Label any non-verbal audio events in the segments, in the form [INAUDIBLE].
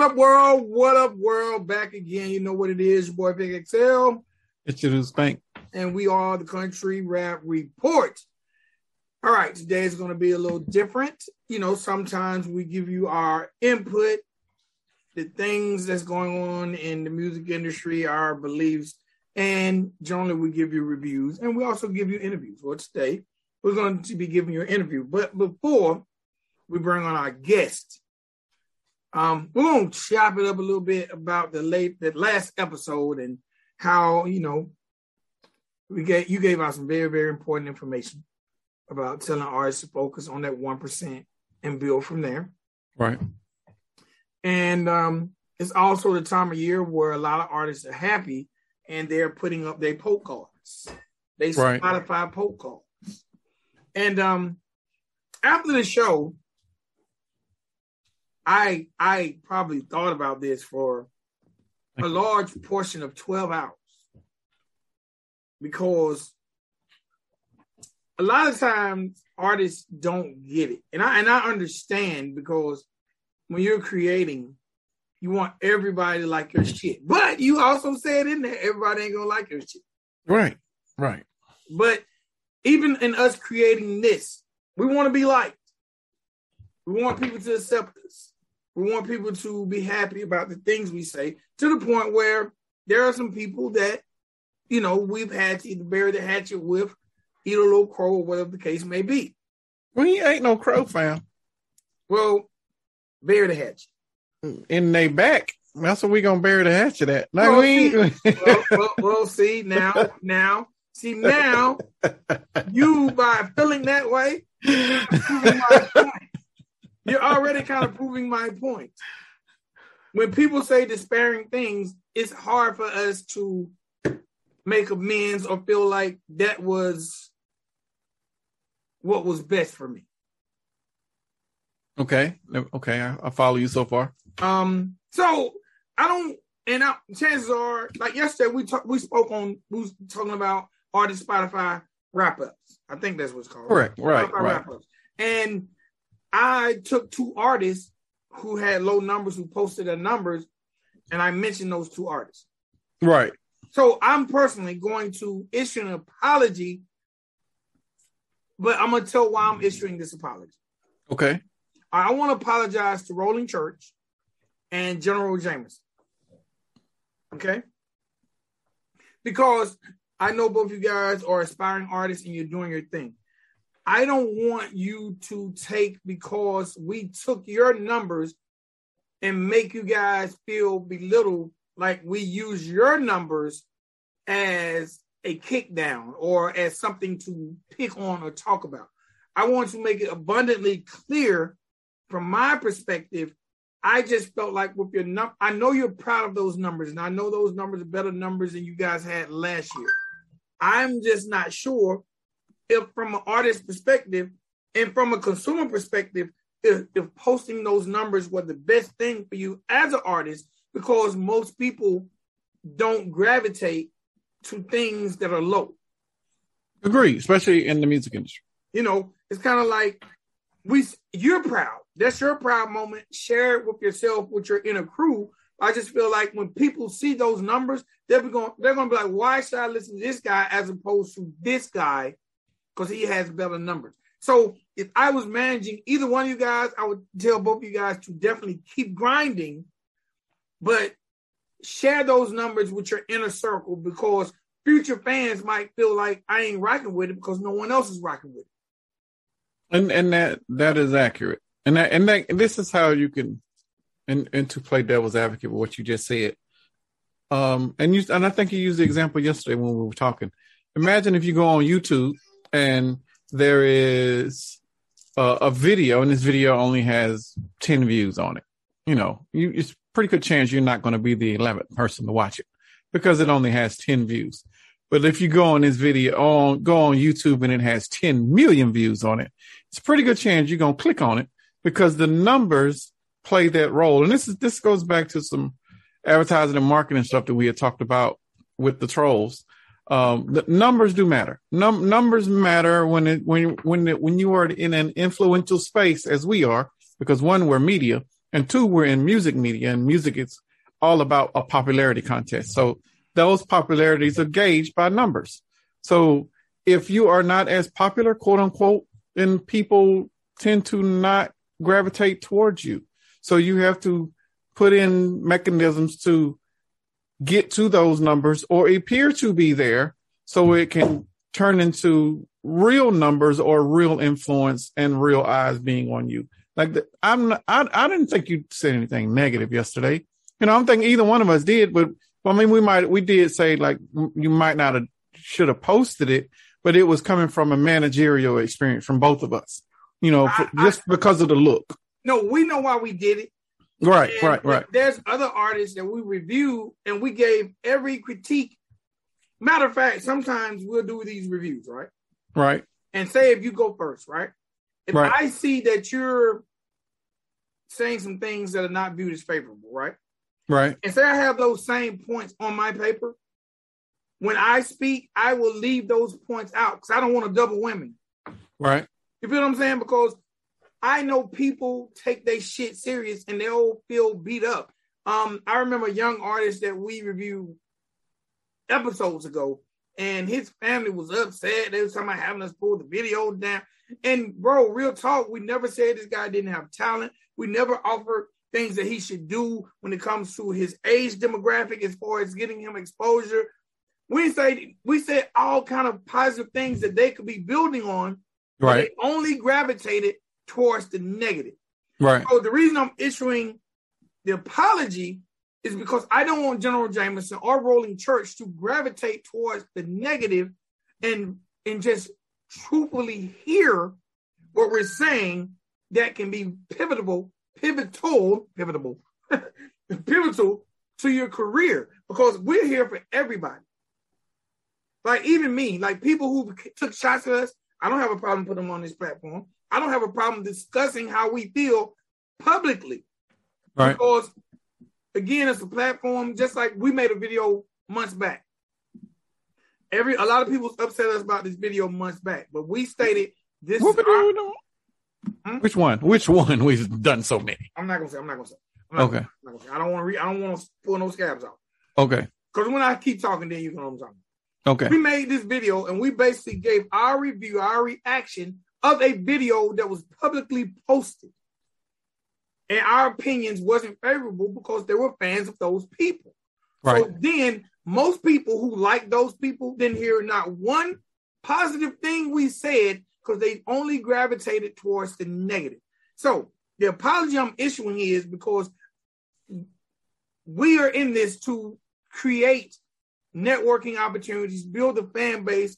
What up, world? What up, world? Back again. You know what it is, your boy Big XL. It's your spank. And we are the Country Rap Report. All right, today is going to be a little different. You know, sometimes we give you our input, the things that's going on in the music industry, our beliefs, and generally we give you reviews and we also give you interviews. Well, today we're going to be giving you an interview. But before we bring on our guest, um, we're going to chop it up a little bit about the late, the last episode and how, you know, we get you gave out some very, very important information about telling artists to focus on that 1% and build from there. Right. And um, it's also the time of year where a lot of artists are happy and they're putting up their poke cards. They Right. Spotify poke cards. And um, after the show, I I probably thought about this for a large portion of 12 hours because a lot of times artists don't get it. And I and I understand because when you're creating, you want everybody to like your shit. But you also said in there, everybody ain't gonna like your shit. Right. Right. But even in us creating this, we want to be liked. We want people to accept us. We want people to be happy about the things we say to the point where there are some people that, you know, we've had to either bury the hatchet with, eat a little crow, or whatever the case may be. We ain't no crow fam. Well, bury the hatchet. In they back. That's what we gonna bury the hatchet at. No, Well, we ain't. well, well, well, see now, now, see now, you by feeling that way, proving my point. You're already kind of proving my point. When people say despairing things, it's hard for us to make amends or feel like that was what was best for me. okay. Okay. I, I follow you so far. Um, so I don't, and I, chances are, like yesterday, we talked, we spoke on, we was talking about artist Spotify wrap ups. I think that's what's called. Correct. Right. Spotify Right. wrap-ups. And I took two artists who had low numbers, who posted their numbers, and I mentioned those two artists. Right. So I'm personally going to issue an apology, but I'm gonna tell why I'm issuing this apology. Okay. I want to apologize to Rolling Church and General James. Okay? Because I know both of you guys are aspiring artists and you're doing your thing. I don't want you to take because we took your numbers and make you guys feel belittled like we use your numbers as a kickdown or as something to pick on or talk about. I want to make it abundantly clear from my perspective, I just felt like with your num, I know you're proud of those numbers, and I know those numbers are better numbers than you guys had last year. I'm just not sure if, from an artist perspective and from a consumer perspective, if, if posting those numbers were the best thing for you as an artist, because most people don't gravitate to things that are low. Agree, especially in the music industry. You know, it's kind of like we you're proud. That's your proud moment. Share it with yourself, with your inner crew. I just feel like when people see those numbers, they're going they're going to be like, why should I listen to this guy as opposed to this guy? Because he has better numbers. So if I was managing either one of you guys, I would tell both of you guys to definitely keep grinding, but share those numbers with your inner circle because future fans might feel like I ain't rocking with it because no one else is rocking with it. And and that that is accurate. And that and that and this is how you can and and to play devil's advocate with what you just said. Um and you and I think you used the example yesterday when we were talking. Imagine if you go on YouTube and there is a, a video and this video only has 10 views on it. You know, you it's pretty good chance you're not going to be the 11th person to watch it because it only has 10 views. But if you go on this video on go on YouTube and it has 10 million views on it, it's pretty good chance you're gonna click on it because the numbers play that role. And this is this goes back to some advertising and marketing stuff that we had talked about with the trolls. Um, the numbers do matter. Num- numbers matter when it when when it, when you are in an influential space as we are, because one we're media, and two, we're in music media, and music is all about a popularity contest. So those popularities are gauged by numbers. So if you are not as popular, quote unquote, then people tend to not gravitate towards you. So you have to put in mechanisms to get to those numbers or appear to be there so it can turn into real numbers or real influence and real eyes being on you. Like the, I'm, I, I didn't think you said anything negative yesterday. You know, I'm thinking either one of us did, but I mean, we might, we did say like you might not have should have posted it, but it was coming from a managerial experience from both of us. You know, for, I, just because of the look. No, we know why we did it. Right, and right, right. There's other artists that we review and we gave every critique. Matter of fact, sometimes we'll do these reviews, right? Right. And say if you go first, right? If right. I see that you're saying some things that are not viewed as favorable, right? Right. And say I have those same points on my paper. When I speak, I will leave those points out because I don't want to double whammy. Right. You feel what I'm saying? Because I know people take their shit serious and they'll feel beat up. Um, I remember a young artist that we reviewed episodes ago, and his family was upset. They was talking about having us pull the video down. And bro, real talk, we never said this guy didn't have talent. We never offered things that he should do when it comes to his age demographic as far as getting him exposure. We say we said all kind of positive things that they could be building on. Right. They only gravitated towards the negative. Right. So the reason I'm issuing the apology is because I don't want General Jameson or Rolling Church to gravitate towards the negative and and just truthfully hear what we're saying that can be pivotal, pivotal, pivotal, [LAUGHS] pivotal to your career because we're here for everybody. Like even me, like people who took shots at us, I don't have a problem putting them on this platform. I don't have a problem discussing how we feel publicly. Right. Because again, it's a platform, just like we made a video months back. Every a lot of people upset us about this video months back, but we stated this what hmm? Which one? Which one? We've done so many. I'm not gonna say. I'm not gonna say. Not okay. Gonna, say. I don't want to. Re- I don't want to pull no scabs out. Okay. Because when I keep talking, then you know what I'm talking. Okay. We made this video and we basically gave our review, our reaction of a video that was publicly posted. And our opinions wasn't favorable because they were fans of those people. Right. So then most people who like those people didn't hear not one positive thing we said because they only gravitated towards the negative. So the apology I'm issuing is because we are in this to create networking opportunities, build a fan base,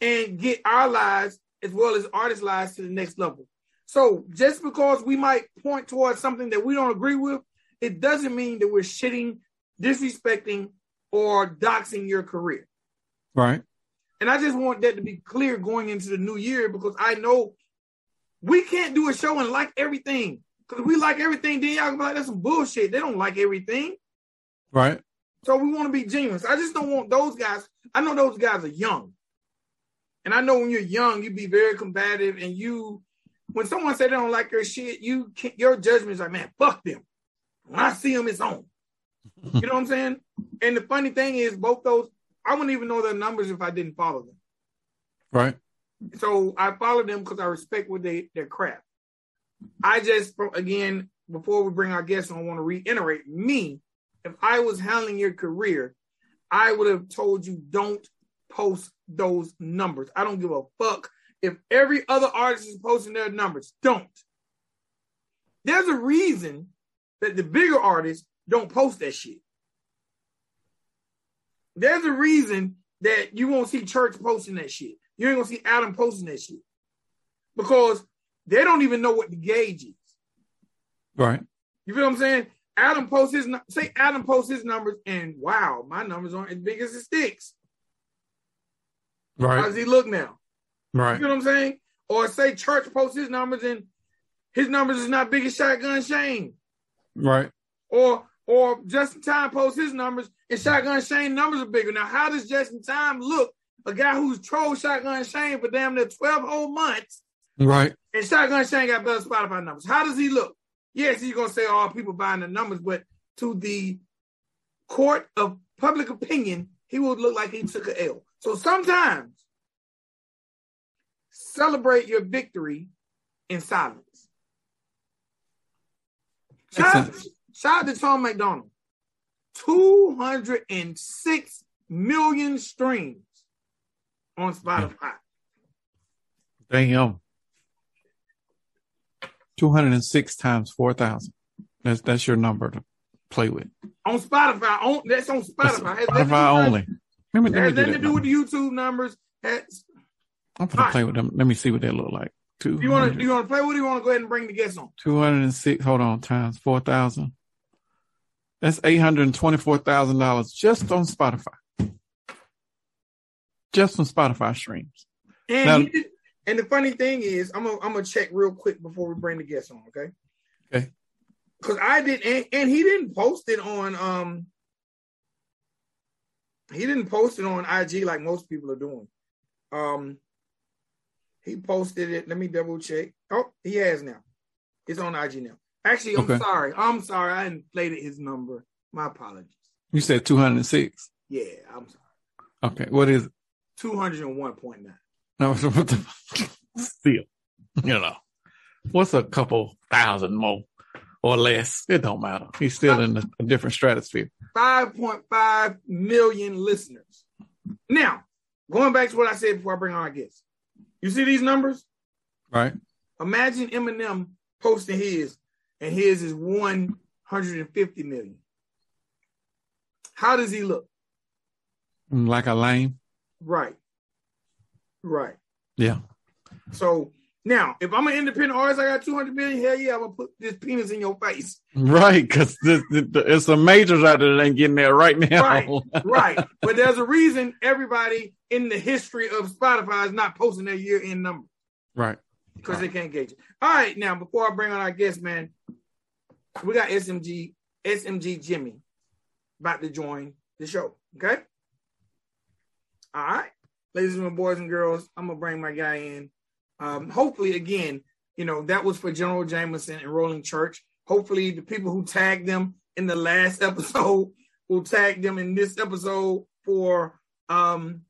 and get our lives as well as artists' lives to the next level. So just because we might point towards something that we don't agree with, it doesn't mean that we're shitting, disrespecting, or doxing your career. Right. And I just want that to be clear going into the new year because I know we can't do a show and like everything. Because we like everything, then y'all be like, that's some bullshit. They don't like everything. Right. So we want to be genuine. I just don't want those guys. I know those guys are young. And I know when you're young, you be very combative and you when someone say they don't like your shit, you can, your judgment is like, man, fuck them. When I see them, it's on. you know what I'm saying? [LAUGHS] And the funny thing is, both those, I wouldn't even know their numbers if I didn't follow them. Right. So I follow them because I respect what they their crap. I just again, before we bring our guests on, I want to reiterate me. If I was handling your career, I would have told you don't post those numbers. I don't give a fuck if every other artist is posting their numbers. Don't. There's a reason that the bigger artists don't post that shit. There's a reason that you won't see Church posting that shit. You ain't gonna see Adam posting that shit because they don't even know what the gauge is. Right. You feel what I'm saying? Adam posts his say Adam posts his numbers and wow, my numbers aren't as big as the sticks. Right. How does he look now? Right. You know what I'm saying? Or say Church posts his numbers and his numbers is not big as Shotgun Shane. Right. Or or Justin Time posts his numbers and Shotgun Shane numbers are bigger. Now, how does Justin Time look? A guy who's trolled Shotgun Shane for damn near 12 whole months. Right. And Shotgun Shane got better Spotify numbers. How does he look? yes, you're gonna say all oh, people buying the numbers, but to the court of public opinion, he would look like he took a L. So sometimes celebrate your victory in silence. Shout, shout out to Tom MacDonald. 206 million streams on Spotify. Damn. 206 times 4,000. That's that's your number to play with. On Spotify. On, that's on Spotify. That's Spotify only. Let me, let has nothing to do with the YouTube numbers. Has, I'm gonna right. play with them. Let me see what they look like. Two. You want to? You want to play? What do you want to go ahead and bring the guests on? Two hundred and six. Hold on, times four thousand. That's eight hundred and twenty-four thousand dollars just on Spotify. Just on Spotify streams. And now, did, and the funny thing is, I'm gonna I'm gonna check real quick before we bring the guests on. Okay. Okay. Because I did, and, and he didn't post it on um. He didn't post it on IG like most people are doing. Um, he posted it. Let me double check. Oh, he has now. It's on IG now. Actually, I'm okay. sorry. I'm sorry. I inflated his number. My apologies. You said 206. Yeah, I'm sorry. Okay, what is it? 201.9. No, what [LAUGHS] the still, you know, what's a couple thousand more or less? It don't matter. He's still in a, a different stratosphere. 5.5 million listeners. Now, going back to what I said before I bring on our guests. You see these numbers? Right. Imagine Eminem posting his, and his is 150 million. How does he look? Like a lame. Right. Right. Yeah. So now, if I'm an independent artist, I got 200 million. Hell yeah, I'm gonna put this penis in your face. Right, because there's some majors out there that ain't getting there right now. Right, [LAUGHS] right. But there's a reason everybody in the history of Spotify is not posting their year end number. Right. Because right. they can't gauge it. All right, now before I bring on our guest, man, we got SMG SMG Jimmy about to join the show. Okay. All right, ladies and boys and girls, I'm gonna bring my guy in. Um, hopefully, again, you know, that was for General Jameson and Rolling Church. Hopefully, the people who tagged them in the last [LAUGHS] episode will tag them in this episode for, um,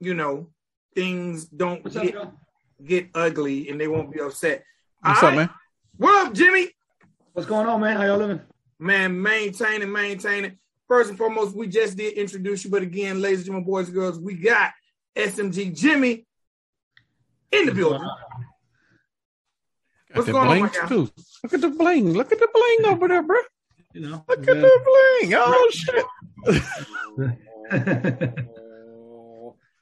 you know, things don't get, get ugly and they won't be upset. What's All up, right? man? What up, Jimmy? What's going on, man? How y'all living? Man, maintaining, maintaining. First and foremost, we just did introduce you, but again, ladies and gentlemen, boys and girls, we got SMG Jimmy in the building. What's going on, too. Look at the bling. Look at the bling over there, bro. You know, look at the bling. Oh shit. [LAUGHS]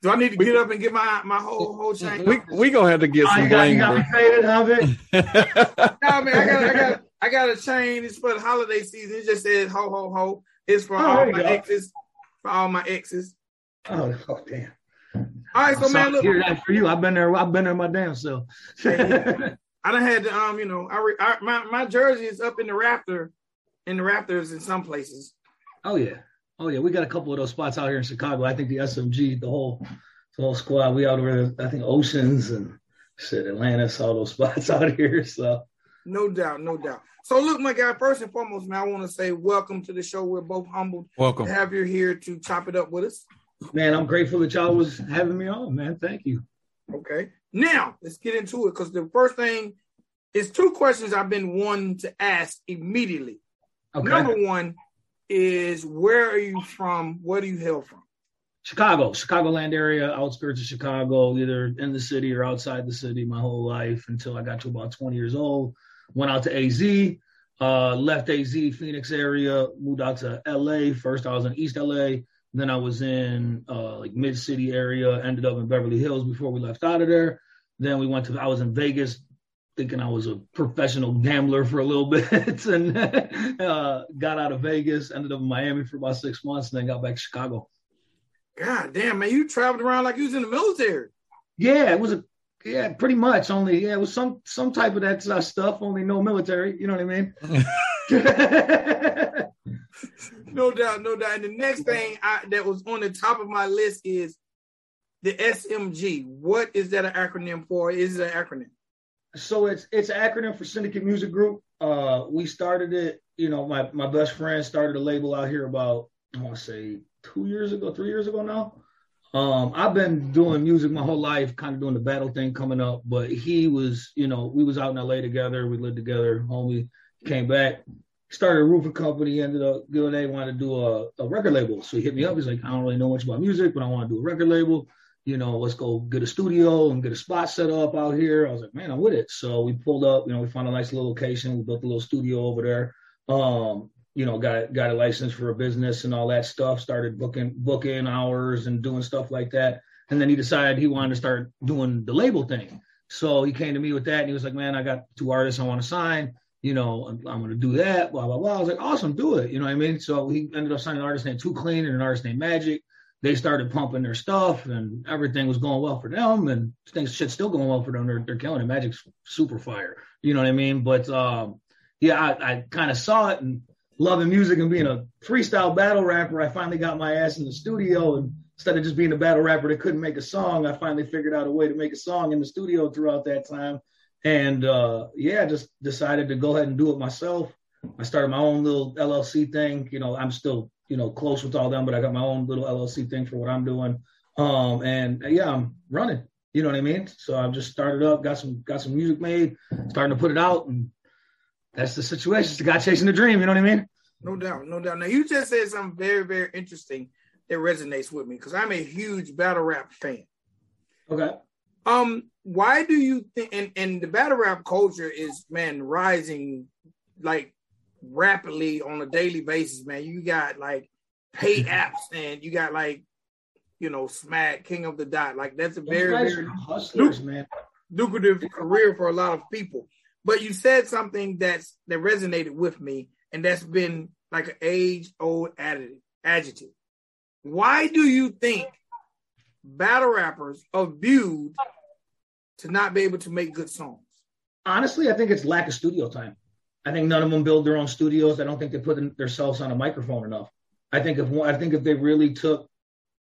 Do I need to get up and get my my whole whole chain? We we gonna have to get oh, some oh, bling. You got me faded, huh, no, man, I got I got [LAUGHS] I got a chain. It's for the holiday season. It just says ho ho ho. It's for oh, all my go. exes. For all my exes. Oh, oh damn. All right, so man, look. Hear that for you. I've been there. I've been there my damn self. [LAUGHS] I don't had to, um, you know, I, I, my my jersey is up in the rafter, in the rafters in some places. Oh yeah, oh yeah. We got a couple of those spots out here in Chicago. I think the SMG, the whole, the whole squad. We out over, I think Oceans and shit, Atlantis, all those [LAUGHS] spots out here. So no doubt, no doubt. So look, my guy. First and foremost, man, I want to say welcome to the show. We're both humbled. Welcome to have you here to chop it up with us. Man, I'm grateful that y'all was having me on, man. Thank you. Okay. Now let's get into it because the first thing is two questions I've been wanting to ask immediately. Okay. Number one is where are you from? Where do you hail from? Chicago, Chicagoland area, outskirts of Chicago, either in the city or outside the city my whole life until I got to about 20 years old. Went out to AZ, uh, left AZ, Phoenix area, moved out to LA. First, I was in East LA. Then I was in uh, like mid city area, ended up in Beverly Hills before we left out of there. Then we went to, I was in Vegas, thinking I was a professional gambler for a little [LAUGHS] bit and uh, got out of Vegas, ended up in Miami for about six months, and then got back to Chicago. God damn, man, you traveled around like you was in the military. Yeah, it was a yeah, pretty much. Only yeah, it was some some type of that stuff. Only no military. You know what I mean? [LAUGHS] no doubt, no doubt. And the next thing I, that was on the top of my list is the SMG. What is that an acronym for? Is it an acronym? so it's it's an acronym for Syndicate Music Group. Uh, we started it. You know, my my best friend started a label out here about I want to say two years ago, three years ago now. Um, I've been doing music my whole life, kind of doing the battle thing coming up. But he was, you know, we was out in LA together. We lived together. Homie came back, started a roofing company. Ended up good day wanted to do a, a record label. So he hit me up. He's like, I don't really know much about music, but I want to do a record label you know, let's go get a studio and get a spot set up out here. I was like, man, I'm with it. So we pulled up, you know, we found a nice little location. We built a little studio over there. Um, you know, got got a license for a business and all that stuff. Started booking booking hours and doing stuff like that. And then he decided he wanted to start doing the label thing. So he came to me with that, and he was like, "Man, I got two artists I want to sign. You know, I'm, I'm going to do that." Blah blah blah. I was like, "Awesome, do it." You know what I mean? So he ended up signing an artist named Too Clean and an artist named Magic they started pumping their stuff and everything was going well for them and things shit's still going well for them. They're, they're killing it. Magic's super fire. You know what I mean? But um, yeah, I, I kind of saw it and loving music and being a freestyle battle rapper. I finally got my ass in the studio and instead of just being a battle rapper that couldn't make a song, I finally figured out a way to make a song in the studio throughout that time. And uh, yeah, just decided to go ahead and do it myself. I started my own little LLC thing. You know, I'm still you know, close with all them, but I got my own little LLC thing for what I'm doing. Um, and yeah, I'm running. You know what I mean? So I've just started up, got some got some music made, starting to put it out, and that's the situation. It's the guy chasing the dream. You know what I mean? No doubt, no doubt. Now you just said something very, very interesting that resonates with me because I'm a huge battle rap fan. Okay. Um, why do you think? And and the battle rap culture is man rising like rapidly on a daily basis, man. You got like pay [LAUGHS] apps and you got like, you know, Smack, King of the Dot. Like that's a very, very hustlers, man. lucrative career for a lot of people. But you said something that's that resonated with me, and that's been like an age old adjective. Why do you think battle rappers are viewed to not be able to make good songs? Honestly, I think it's lack of studio time. I think none of them build their own studios. I don't think they put themselves on a microphone enough. I think if I think if they really took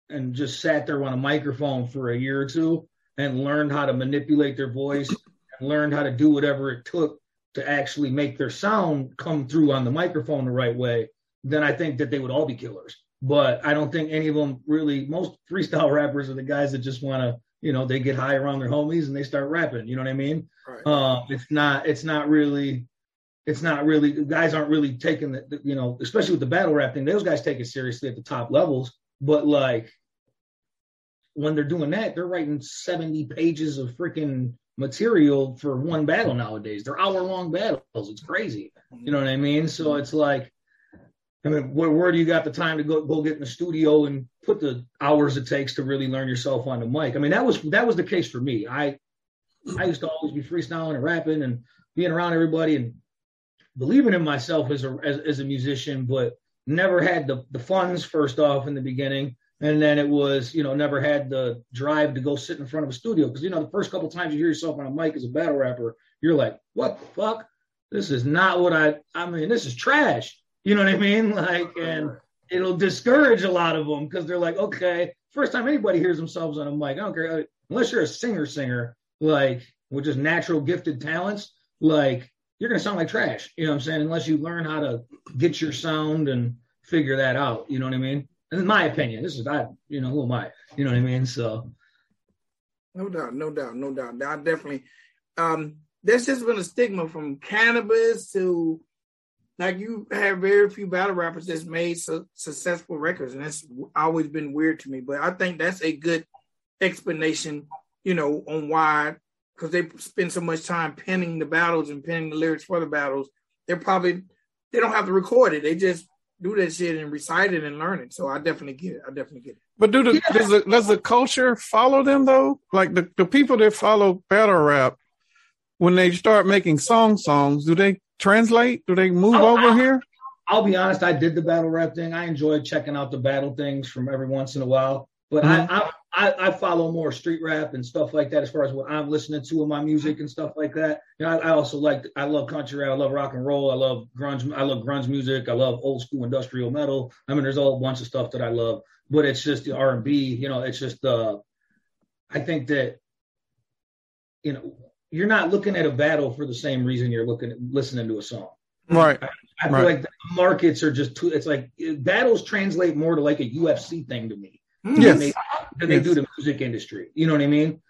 and just sat there on a microphone for a year or two and learned how to manipulate their voice and learned how to do whatever it took to actually make their sound come through on the microphone the right way, then I think that they would all be killers. But I don't think any of them really. Most freestyle [LAUGHS] rappers are the guys that just want to, you know, they get high around their homies and they start rapping. You know what I mean? Right. Uh, it's not. It's not really it's not really guys aren't really taking the, you know especially with the battle rap thing those guys take it seriously at the top levels but like when they're doing that they're writing 70 pages of freaking material for one battle nowadays they're hour long battles it's crazy you know what i mean so it's like I mean, where, where do you got the time to go go get in the studio and put the hours it takes to really learn yourself on the mic? I mean, that was that was the case for me. I I used to always be freestyling and rapping and being around everybody and believing in myself as a as, as a musician, but never had the the funds first off in the beginning, and then it was you know never had the drive to go sit in front of a studio because you know the first couple times you hear yourself on a mic as a battle rapper, you're like, what the fuck? This is not what I. I mean, this is trash. You know what I mean? [LAUGHS] Like, and it'll discourage a lot of them because they're like, okay, first time anybody hears themselves on a mic, I don't care unless you're a singer, singer like with just natural gifted talents. Like you're going to sound like trash. You know what I'm saying? Unless you learn how to get your sound and figure that out. You know what I mean? And in my opinion, this is I, you know, who am I? You know what I mean? So, no doubt, no doubt, no doubt. I definitely. Um, there's just been a stigma from cannabis to like you have very few battle rappers that's made su- successful records, and that's always been weird to me. But I think that's a good explanation, you know, on why because they spend so much time penning the battles and penning the lyrics for the battles. They're probably they don't have to record it. They just do that shit and recite it and learn it. So I definitely get it. I definitely get it. But do the yeah. does, the does the culture follow them though? Like the, the people that follow battle rap, when they start making song songs, do they translate? Do they move oh, over I, here? I'll be honest, I did the battle rap thing. I enjoyed checking out the battle things from every once in a while. But mm-hmm. I, I, I follow more street rap and stuff like that as far as what I'm listening to in my music and stuff like that. You know, I, I also like I love country rap, I love rock and roll, I love grunge, I love grunge music, I love old school industrial metal. I mean, there's a whole bunch of stuff that I love, but it's just the R and B. You know, it's just uh, I think that you know you're not looking at a battle for the same reason you're looking at listening to a song. Right. I feel Right. like the markets are just too. It's like battles translate more to like a UFC thing to me. Yes. than they, than they do the music industry. You know what I mean?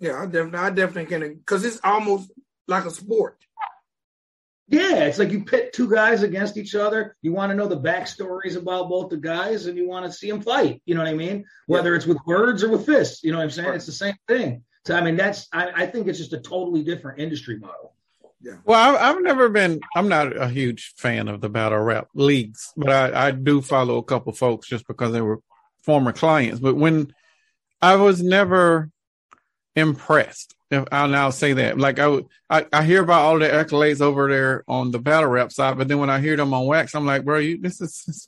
Yeah, I definitely, I definitely can, because it's almost like a sport. Yeah, it's like you pit two guys against each other. You want to know the backstories about both the guys, and you want to see them fight. You know what I mean? Whether it's with words or with fists. You know what I'm saying? Right. It's the same thing. So I mean, that's I, I think it's just a totally different industry model. Yeah. Well, I, I've never been. I'm not a huge fan of the battle rap leagues, but I, I do follow a couple folks just because they were former clients. But when I was never impressed, if I'll now say that, like I, would- I, I hear about all the accolades over there on the battle rap side, but then when I hear them on wax, I'm like, bro, you this is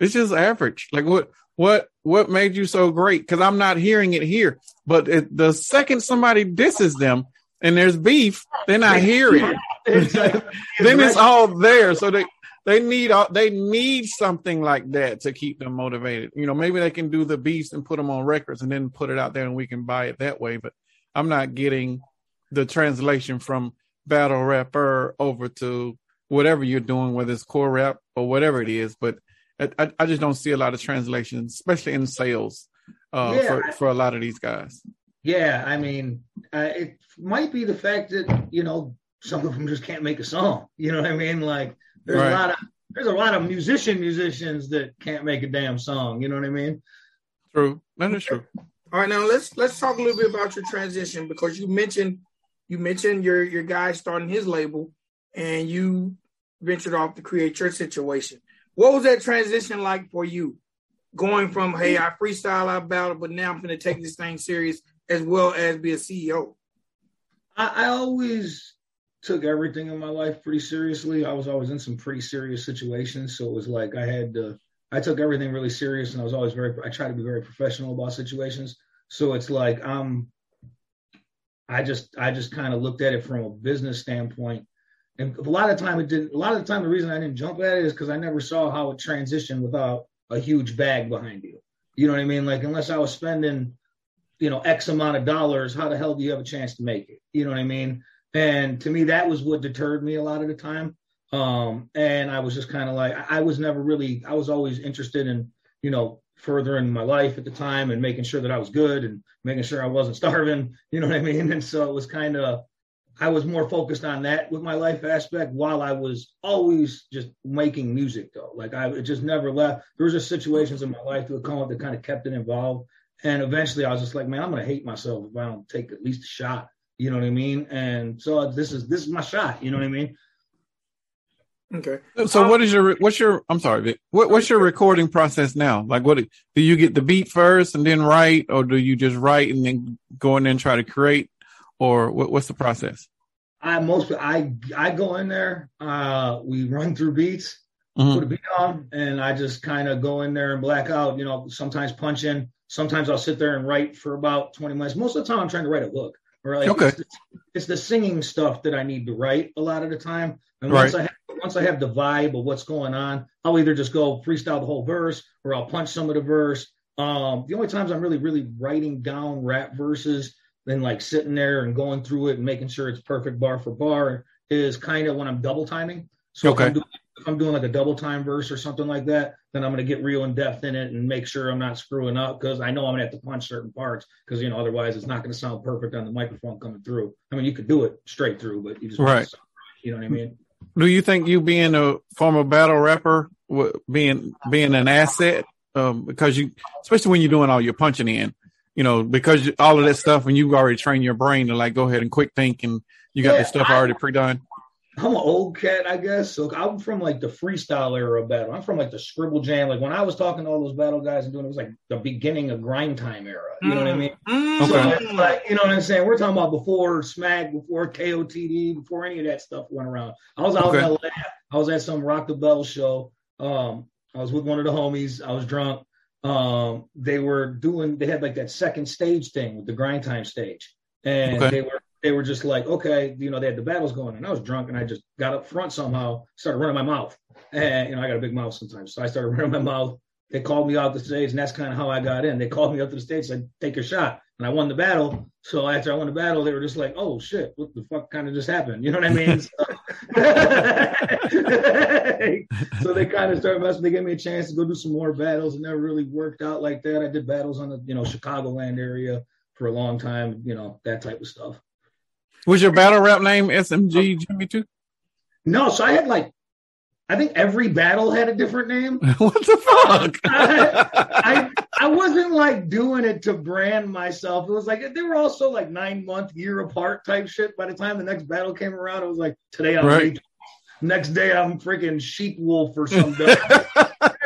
it's just average. Like what what what made you so great? Because I'm not hearing it here. But it, the second somebody disses them and there's beef, then I hear it [LAUGHS] [LAUGHS] then it's all there. So they they need all they need something like that to keep them motivated. You know, maybe they can do the beats and put them on records and then put it out there and we can buy it that way. But I'm not getting the translation from battle rapper over to whatever you're doing, whether it's core rap or whatever it is. But I, I- I just don't see a lot of translations, especially in sales, uh, Yeah. for for a lot of these guys. Yeah, I mean, uh, it might be the fact that you know some of them just can't make a song. You know what I mean? Like there's Right. a lot of there's a lot of musician musicians that can't make a damn song. You know what I mean? True, that is true. All right, now let's let's talk a little bit about your transition because you mentioned you mentioned your your guy starting his label and you ventured off to create your situation. What was that transition like for you? Going from hey, I freestyle, I battle, but now I'm going to take this thing serious as well as be a CEO. I, I always took everything in my life pretty seriously. I was always in some pretty serious situations, so it was like I had to. I took everything really serious, and I was always very. I try to be very professional about situations. So it's like um, I just I just kind of looked at it from a business standpoint, and a lot of time it didn't. A lot of the time, the reason I didn't jump at it is because I never saw how it transitioned without a huge bag behind you. You know what I mean? Like unless I was spending you know x amount of dollars how the hell do you have a chance to make it you know what i mean and to me that was what deterred me a lot of the time um and i was just kind of like I, I was never really i was always interested in you know furthering my life at the time and making sure that i was good and making sure i wasn't [LAUGHS] starving you know what i mean and so it was kind of i was more focused on that with my life aspect while i was always just making music though like i it just never left there was just situations in my life that would come up that kind of kept it involved and eventually I was just like, man, I'm gonna hate myself if I don't take at least a shot. You know what I mean? And so uh, this is this is my shot. You know what I mean? Okay. So what is your what's your I'm sorry, Vic. What what's your recording process now? Like what do you get the beat first and then write or do you just write and then go in there and try to create or what, what's the process? I most I I go in there. Uh, we run through beats, Mhm. put a beat on, and I just kind of go in there and black out. You know, sometimes punch in. Sometimes I'll sit there and write for about 20 minutes. Most of the time, I'm trying to write a. Or like Okay. it's, the, it's the singing stuff that I need to write a lot of the time. And once I have, once I have the vibe of what's going on, I'll either just go freestyle the whole verse or I'll punch some of the verse. Um, the only times I'm really, really writing down rap verses, then like sitting there and going through it and making sure it's perfect bar for bar is kind of when I'm double timing. So Okay. if, I'm doing, if I'm doing like a double time verse or something like that, then I'm going to get real in depth in it and make sure I'm not screwing up because I know I'm going to have to punch certain parts because you know otherwise it's not going to sound perfect on the microphone coming through. I mean, you could do it straight through, but you just Right. sound you know what I mean? Do you think you being a former battle rapper being being an asset um, because you especially when you're doing all your punching in, you know, because all of that stuff and you've already trained your brain to like go ahead and quick think and you got Yeah, the stuff I- already pre-done. I'm an old cat, I guess. So I'm from like the freestyle era of battle. I'm from like the scribble jam. Like when I was talking to all those battle guys and doing it, it was like the beginning of grind time era. You know what I mean? Mm. So Okay. like, you know what I'm saying? We're talking about before Smack, before KOTD, before any of that stuff went around. I was out Okay. in LA. I was at some Rock the Bell show. Um, I was with one of the homies. I was drunk. Um, they were doing. They had like that second stage thing with the grind time stage, and Okay. they were they were just like, okay, you know, they had the battles going, and I was drunk, and I just got up front somehow, started running my mouth, and you know, I got a big mouth sometimes, so I started [LAUGHS] running my mouth. They called me out the stage, and that's kind of how I got in. They called me up to the stage, said, "Take your shot." And I won the battle. So after I won the battle, they were just like, "Oh shit, what the fuck kind of just happened?" You know what I mean? so, [LAUGHS] so they kind of started messing. They gave me a chance to go do some more battles. It never really worked out like that. I did battles on the you know Chicagoland area for a long time. You know that type of stuff. Was your battle rap name SMG oh. Jimmy too? No, so I had like I think every battle had a different name. [LAUGHS] what the fuck? I, I, wasn't like doing it to brand myself. It was like they were also like nine month, year apart type shit. By the time the next battle came around, it was like today I'm Right. next day I'm freaking sheep wolf or something. [LAUGHS]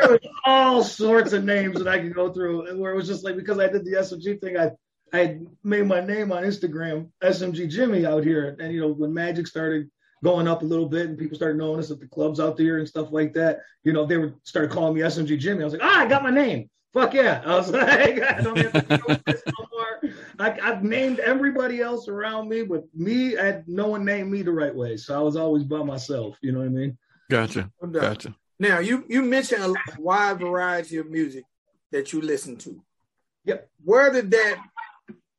there was all sorts of names that I could go through, where it was just like because I did the SMG thing, I I made my name on Instagram, SMG Jimmy out here, and you know when Magic started going up a little bit and people started knowing us at the clubs out there and stuff like that, you know they were started calling me SMG Jimmy. I was like, ah, I got my name. Fuck yeah! I was [LAUGHS] like, I don't have to do this no more. I, I've named everybody else around me, but me, I had no one named me the right way, so I was always by myself. You know what I mean? Gotcha. No doubt. Gotcha. Now you you mentioned a wide variety of music that you listen to. Yep. Where did that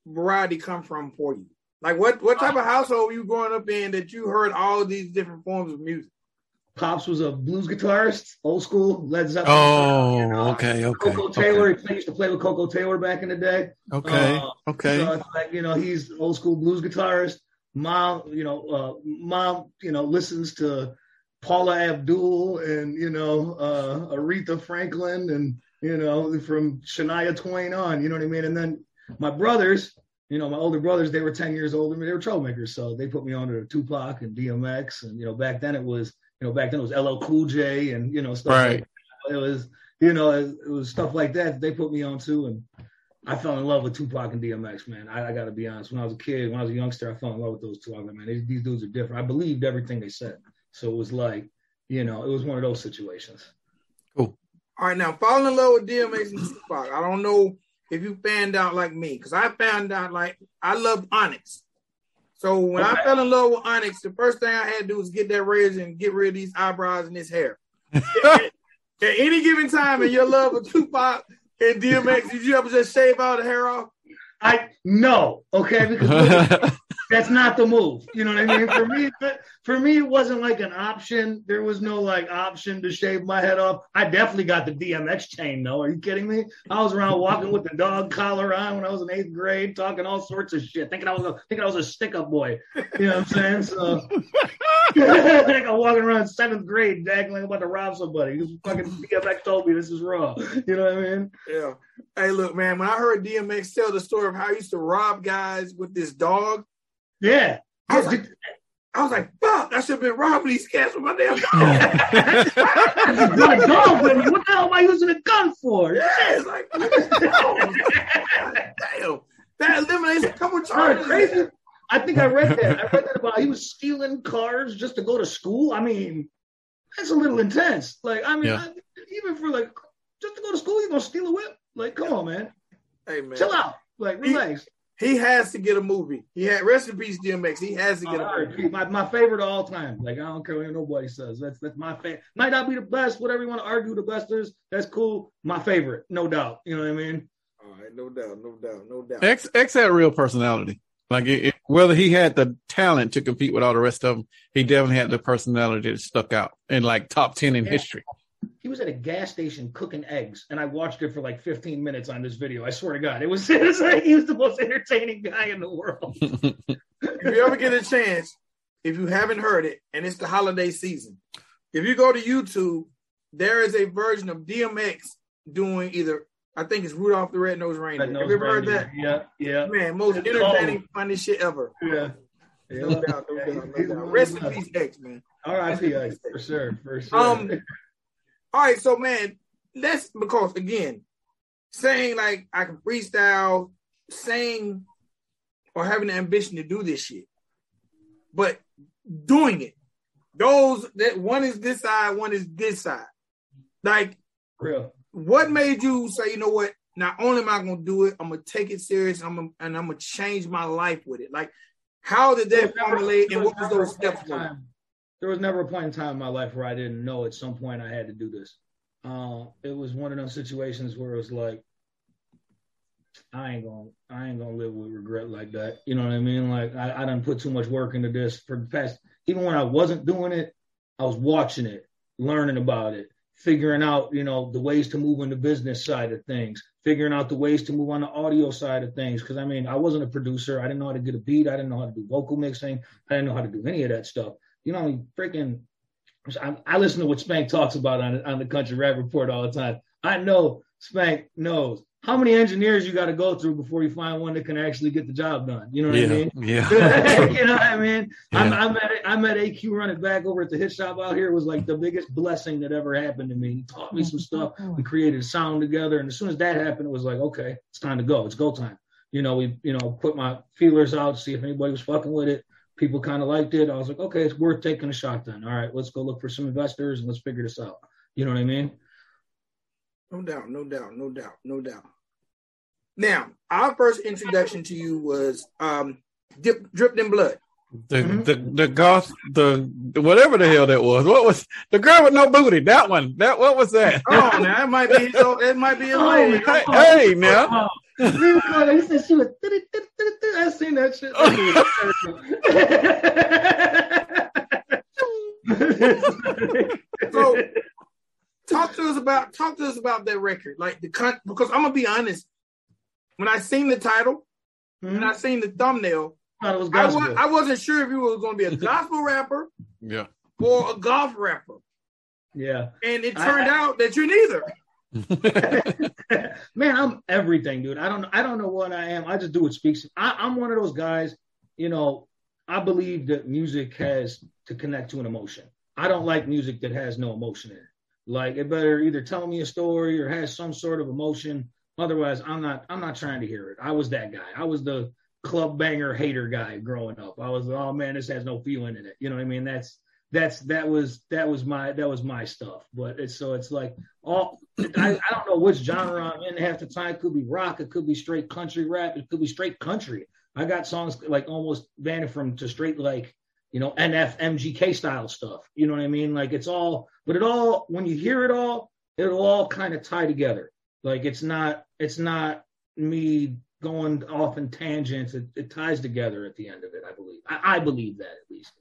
variety come from for you? Like what what type of household were you growing up in that you heard all these different forms of music? Pops was a blues guitarist, old school Led Zeppelin. Oh, know, okay, okay. Koko Taylor. He played- used to play with Koko Taylor back in the day. Okay. Uh, Okay. So like you know, he's old school blues guitarist. Mom, you know, uh, mom, you know, listens to Paula Abdul and you know uh, Aretha Franklin and you know from Shania Twain on. You know what I mean? And then my brothers, you know, my older brothers, they were ten years older. They were troublemakers, so they put me on to Tupac and DMX. And you know, back then it was, you know, back then it was LL Cool J and you know stuff Right. like that. It was, you know, it, it was stuff like that they put me on to and. I fell in love with Tupac and DMX, man. I, I got to be honest. When I was a kid, when I was a youngster, I fell in love with those two. I was like, man, these, these dudes are different. I believed everything they said. So it was like, you know, it was one of those situations. Cool. All right, now falling in love with DMX and Tupac. I don't know if you fanned out like me, because I found out like I loved Onyx. So when I fell in love with Onyx, the first thing I had to do was get that razor and get rid of these eyebrows and this hair. [LAUGHS] At any given time in your love of Tupac and DMX, did you ever just shave all the hair off? I no, okay, because [LAUGHS] that's not the move. You know what I mean? For me, for me, it wasn't like an option. There was no like option to shave my head off. I definitely got the DMX chain though. Are you kidding me? I was around walking with the dog collar on when I was in eighth grade, talking all sorts of shit, thinking I was a thinking I was a stick up boy. You know what I'm saying? So [LAUGHS] like I'm walking around seventh grade, acting like I'm about to rob somebody. This fucking DMX told me this is raw. You know what I mean? Yeah. Hey, look, man, when I heard DMX tell the story of how he used to rob guys with this dog, Yeah. I was like, I was like, fuck, I should have been robbing these cats with my damn [LAUGHS] dog. my dog with me. What the hell am I using a gun for? Yeah, it's like, [LAUGHS] damn, that eliminates a couple All right, charges. crazy. I think I read that. I read that about he was stealing cars just to go to school. I mean, that's a little intense. Like, I mean, Yeah. I- even for like just to go to school, you're gonna steal a whip? Like, come on, man, Hey, man, chill out. Like, relax. He has to get a movie. He had rest in peace, DMX. He has to get a All right, movie. my, my favorite of all time. Like, I don't care what nobody says. That's that's my favorite. Might not be the best. Whatever you want to argue, the best is. That's cool. My favorite, no doubt. You know what I mean? All right, no doubt, no doubt, no doubt. X X had real personality. Like it, it- whether he had the talent to compete with all the rest of them, he definitely had the personality that stuck out in like top ten in Yeah. history. He was at a gas station cooking eggs, and I watched it for like 15 minutes on this video. I swear to God, it was, [LAUGHS] it was like he was the most entertaining guy in the world. [LAUGHS] if you ever get a chance, if you haven't heard it, and it's the holiday season, if you go to YouTube, there is a version of DMX doing either, I think it's Rudolph the Red-Nosed Reindeer. Have you ever heard that? Yeah, yeah, Man, most It's entertaining, cold. funny shit ever. yeah. No yeah. doubt, no doubt, no doubt. Rest of in the peace, X, man. R.I.P. X, for sure, for sure. Um, all right, so man, let's because again, saying like I can freestyle, saying or having the ambition to do this shit, but doing it, those that one is this side, one is this side. Like, real. what made you say, you know what? Not only am I gonna do it, I'm gonna take it serious. I'm gonna, and I'm gonna change my life with it. Like, how did that formulate, and what was those steps? in for you? time- There was never a point in time in my life where I didn't know at some point I had to do this. Uh, it was one of those situations where it was like, I ain't gonna I ain't gonna live with regret like that. You know what I mean? Like I, I didn't put too much work into this for the past even when I wasn't doing it, I was watching it, learning about it, figuring out, you know, the ways to move on the business side of things, figuring out the ways to move on the audio side of things. Cause I mean, I wasn't a producer. I didn't know how to get a beat. I didn't know how to do vocal mixing. I didn't know how to do any of that stuff. You know, I mean, freaking, I, I listen to what Spank talks about on, on the Country Rap Report all the time. I know Spank knows how many engineers you got to go through before you find one that can actually get the job done. You know what yeah, I mean? Yeah. [LAUGHS] you know what I mean? Yeah. I'm, I met I met AQ running back over at the hit shop out here. It was like the biggest blessing that ever happened to me. He taught me some stuff. Oh, we created a sound together, and as soon as that happened, it was like, okay, it's time to go. It's go time. You know, we you know put my feelers out, to see if anybody was fucking with it. People kind of liked it. I was like, okay, it's worth taking a shot then. All right, let's go look for some investors and let's figure this out. You know what I mean? No doubt, no doubt, no doubt, no doubt. Now, our first introduction to you was um, Dip, Dripped in Blood. The, mm-hmm. the the goth the, the whatever the hell that was. What was the girl with no booty? That one. That what was that? Oh, now it might be so it might be a [LAUGHS] oh, lady. hey, hey, now. He said she was. I seen that shit. so, talk to us about talk to us about that record, like the cut. Because I'm gonna be honest, when I seen the title, mm-hmm. and I seen the thumbnail, I, was I, wasn't sure if you were going to be a gospel rapper, yeah, or a golf rapper. Yeah, and it turned I, out that you're neither. [LAUGHS] Man, I'm everything, dude. I don't I don't know what I am. I just do what speaks. I, I'm one of those guys. You know, I believe that music has to connect to an emotion. I don't like music that has no emotion in it. Like it better either tell me a story or has some sort of emotion Otherwise, I'm not I'm not trying to hear it. I was that guy. I was the club banger hater guy growing up. I was oh man, this has no feeling in it. You know what I mean? That's that's that was that was my that was my stuff. But it's so it's like all I, I don't know which genre I'm in half the time. It could be rock, it could be straight country rap, it could be straight country. I got songs like almost vanished from to straight like you know NF MGK style stuff. You know what I mean? Like it's all, but it all when you hear it all, it'll all kind of tie together. Like it's not it's not me going off in tangents. It, it ties together at the end of it. I believe. I, I believe that at least.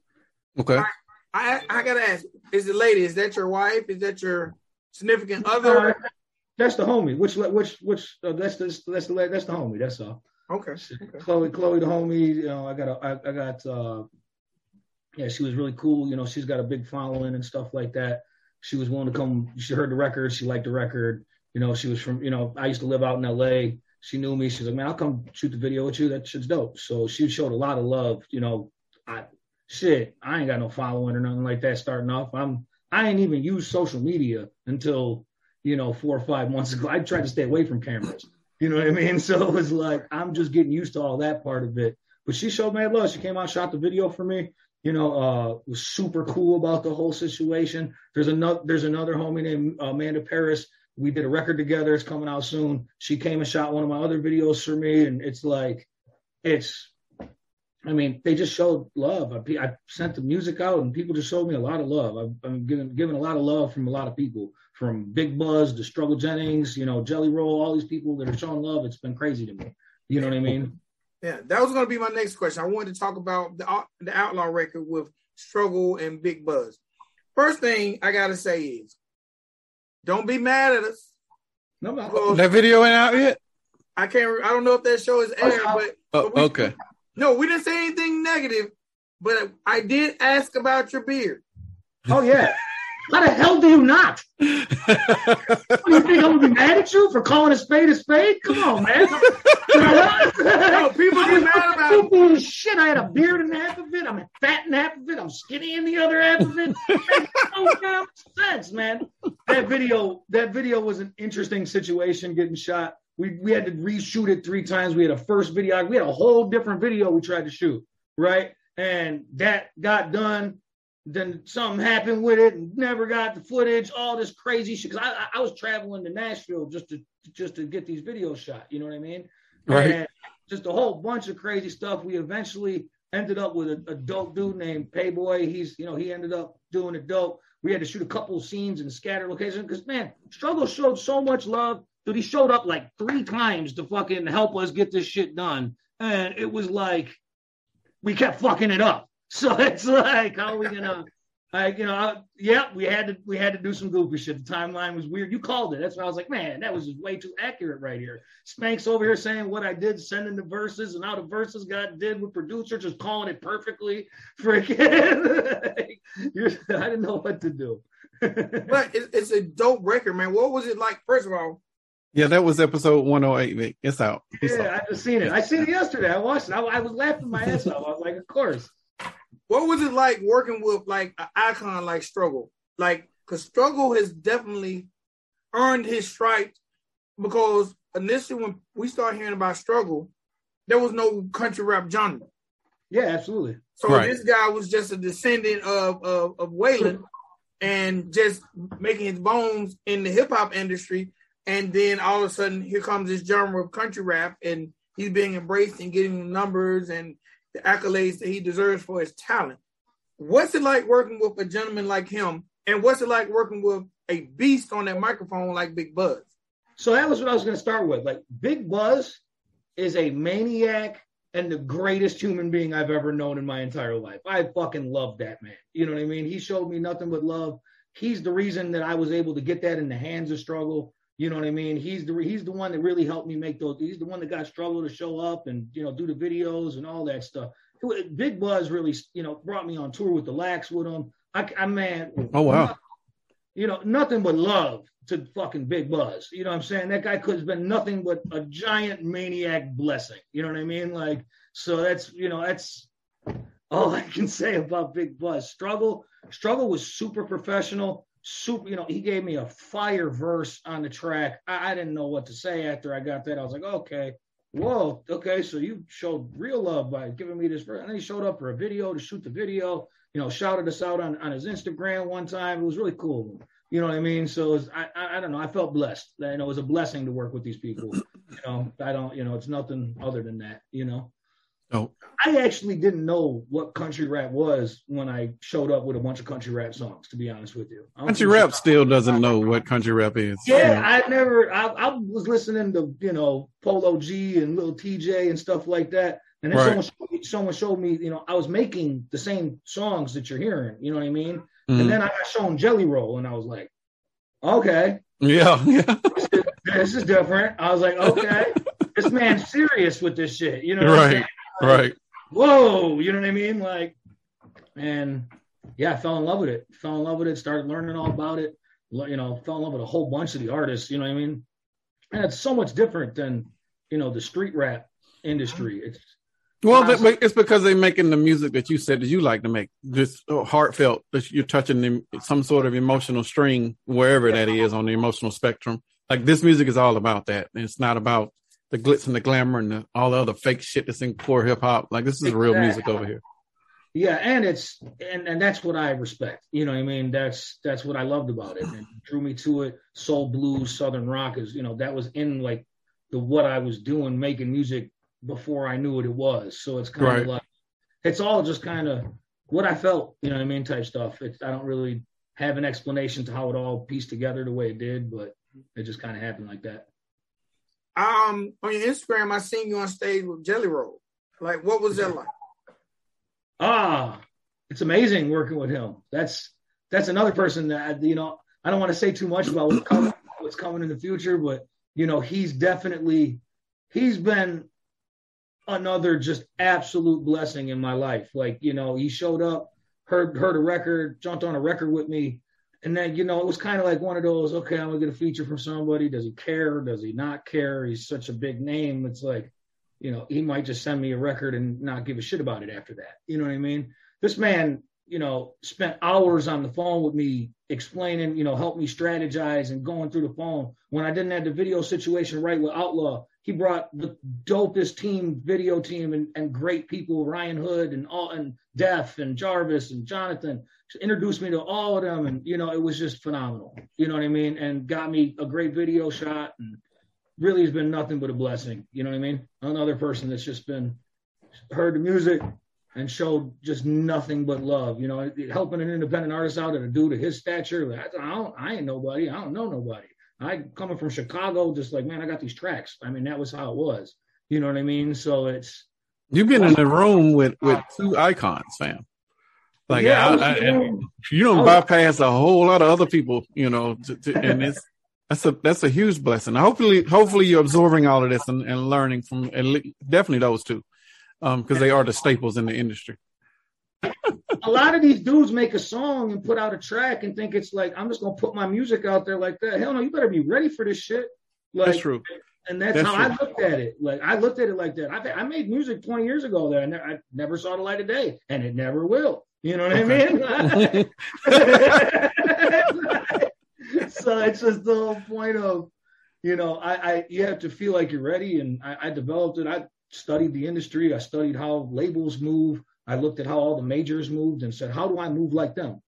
Okay. I, I, I gotta ask: Is the lady? Is that your wife? Is that your significant other? Uh, that's the homie. Which which which? Uh, that's the that's the that's the homie. That's all. Okay. okay. Chloe Chloe the homie. You know, I got a, I, I got. uh Yeah, she was really cool. You know, she's got a big following and stuff like that. She was willing to come. She heard the record. She liked the record. You know, she was from, you know, I used to live out in LA. She knew me. She's like, man, I'll come shoot the video with you. That shit's dope. So she showed a lot of love. You know, shit, I ain't got no following or nothing like that starting off. I'm I ain't even used social media until, you know, four or five months ago. I tried to stay away from cameras. You know what I mean? [LAUGHS] So it was like I'm just getting used to all that part of it. But she showed mad love. She came out, shot the video for me. You know, uh, was super cool about the whole situation. There's another there's another homie named Amanda Paris we did a record together. It's coming out soon. She came and shot one of my other videos for me, and it's like, it's. I mean, they just showed love. I, I sent the music out, and people just showed me a lot of love. I've, I'm given given a lot of love from a lot of people, from Big Buzz to Struggle Jennings, you know, Jelly Roll, all these people that are showing love. It's been crazy to me. You know what I mean? Yeah, that was going to be my next question. I wanted to talk about the the Outlaw record with Struggle and Big Buzz. First thing I got to say is don't be mad at us. No, no. That video ain't out yet. I can't. I don't know if that show is oh, aired, but, oh, but we, okay. No, we didn't say anything negative, but I did ask about your beard. Oh yeah. How the hell do you not? do you think I'm gonna be mad at you for calling a spade a spade? Come on, man. no, people get mad about it. Shit, I had a beard in half of it. I'm fat in half of it. I'm skinny in the other half of it. no damn sense, man. That video, that video was an interesting situation getting shot. We we had to reshoot it three times. We had a first video. We had a whole different video we tried to shoot, right? And that got done then something happened with it and never got the footage, all this crazy shit. Cause I, I was traveling to Nashville just to just to get these videos shot. You know what I mean? Right. And just a whole bunch of crazy stuff. We eventually ended up with a, a dope dude named Payboy. He's, you know, he ended up doing it dope. We had to shoot a couple of scenes in scattered locations because man, Struggle showed so much love. Dude, he showed up like three times to fucking help us get this shit done. And it was like we kept fucking it up. [LAUGHS] So it's like, how are we gonna like, you know, I, yeah, we had to we had to do some goofy shit. The timeline was weird. You called it. That's why I was like, man, that was just way too accurate right here. Spank's over here saying what I did, sending the verses, and how the verses got did with producer, just calling it perfectly. [LAUGHS] Freaking, I didn't know what to do. [LAUGHS] but it's, it's a dope record, man. What was it like? First of all, yeah, that was episode 108, Vic. It's out. It's yeah, out. I just seen it. I seen it yesterday. I watched it. I, I was laughing my ass off. I was like, of course. What was it like working with like an icon like Struggle? Like, because Struggle has definitely earned his stripes because initially when we started hearing about Struggle, there was no country rap genre. Yeah, absolutely. So right. this guy was just a descendant of of, of Waylon and just making his bones in the hip hop industry. And then all of a sudden, here comes this genre of country rap, and he's being embraced and getting the numbers and the accolades that he deserves for his talent. What's it like working with a gentleman like him? And what's it like working with a beast on that microphone like Big Buzz? So that was what I was going to start with. Like Big Buzz is a maniac and the greatest human being I've ever known in my entire life. I fucking love that man. You know what I mean? He showed me nothing but love. He's the reason that I was able to get that in the hands of struggle. You know what I mean? He's the he's the one that really helped me make those. He's the one that got struggle to show up and you know do the videos and all that stuff. Big Buzz really you know brought me on tour with the Lacs with him. I, I man. Oh wow. You know nothing but love to fucking Big Buzz. You know what I'm saying? That guy could have been nothing but a giant maniac blessing. You know what I mean? Like so that's you know that's all I can [LAUGHS] say about Big Buzz. Struggle struggle was super professional super, you know, he gave me a fire verse on the track. I, I, didn't know what to say after I got that. I was like, okay, whoa, okay, so you showed real love by giving me this verse. And then he showed up for a video to shoot the video, you know, shouted us out on, on his Instagram one time. It was really cool. You know what I mean? So was, I, I, I don't know. I felt blessed. You know, it was a blessing to work with these people. You know, I don't, you know, it's nothing other than that, you know. Oh. I actually didn't know what country rap was when I showed up with a bunch of country rap songs. To be honest with you, country rap still doesn't know what country rap is. Yeah, I never. I, I, was listening to you know Polo G and Little TJ and stuff like that, and then right. someone, showed me, someone showed me, you know, I was making the same songs that you're hearing. You know what I mean? Mm-hmm. And then I got shown Jelly Roll, and I was like, okay, yeah, [LAUGHS] yeah, this, is, this is different. I was like, okay, this man's serious with this shit. You know, right right. Whoa, you know what I mean? Like, and yeah, I fell in love with it. Fell in love with it. Started learning all about it. You know, fell in love with a whole bunch of the artists. You know what I mean? And it's so much different than you know the street rap industry. It's well, it's because they're making the music that you said that you like to make, just uh, heartfelt. That you're touching some sort of emotional string wherever that is on the emotional spectrum. Like this music is all about that. It's not about the glitz and the glamour and the, all the other fake shit that's in core hip hop. Like this is exactly. real music over here. Yeah, and it's and and that's what I respect. You know what I mean? That's that's what I loved about it and drew me to it. Soul blues, southern rock is, you know, that was in like the what I was doing making music before I knew what it was. So it's kind right. of like it's all just kind of what I felt, you know what I mean, type stuff. It's I don't really have an explanation to how it all pieced together the way it did, but it just kind of happened like that um on your Instagram, I seen you on stage with Jelly Roll. Like, what was that like? Ah, it's amazing working with him. That's that's another person that you know. I don't want to say too much about what's coming, what's coming in the future, but you know, he's definitely he's been another just absolute blessing in my life. Like, you know, he showed up, heard heard a record, jumped on a record with me, and then you know it was kind of like one of those okay i'm gonna get a feature from somebody. Does he care? Does he not care? He's such a big name. It's like you know he might just send me a record and not give a shit about it after that. You know what i mean? This man you know spent hours on the phone with me explaining you know help me strategize and going through the phone. When i didn't have the video situation right with outlaw he brought the dopest team, video team, and, and great people, Ryan Hood and all, and Def and Jarvis and Jonathan, introduced me to all of them, and you know it was just phenomenal. You know what I mean? And got me a great video shot, and really has been nothing but a blessing. You know what I mean? Another person that's just been heard the music and showed just nothing but love. You know, helping an independent artist out and a dude of his stature. I, don't, I ain't nobody. I don't know nobody. I coming from Chicago, just like man, I got these tracks. I mean, that was how it was. You know what I mean? So it's you've been in the room with with two icons, fam. Like yeah, I, I, I, you don't bypass a whole lot of other people, you know, to, to, and it's that's a that's a huge blessing. Hopefully, hopefully you're absorbing all of this and, and learning from definitely those two, um, because they are the staples in the industry. A lot of these dudes make a song and put out a track and think it's like I'm just gonna put my music out there like that. Hell no, you better be ready for this shit. Like, that's true. And that's, that's how true. I looked at it. Like I looked at it like that. I, I made music 20 years ago there, and I never saw the light of day, and it never will. You know what okay. I mean? [LAUGHS] [LAUGHS] so it's just the whole point of, you know, I, I you have to feel like you're ready, and I, I developed it. I studied the industry. I studied how labels move. I looked at how all the majors moved and said, how do I move like them?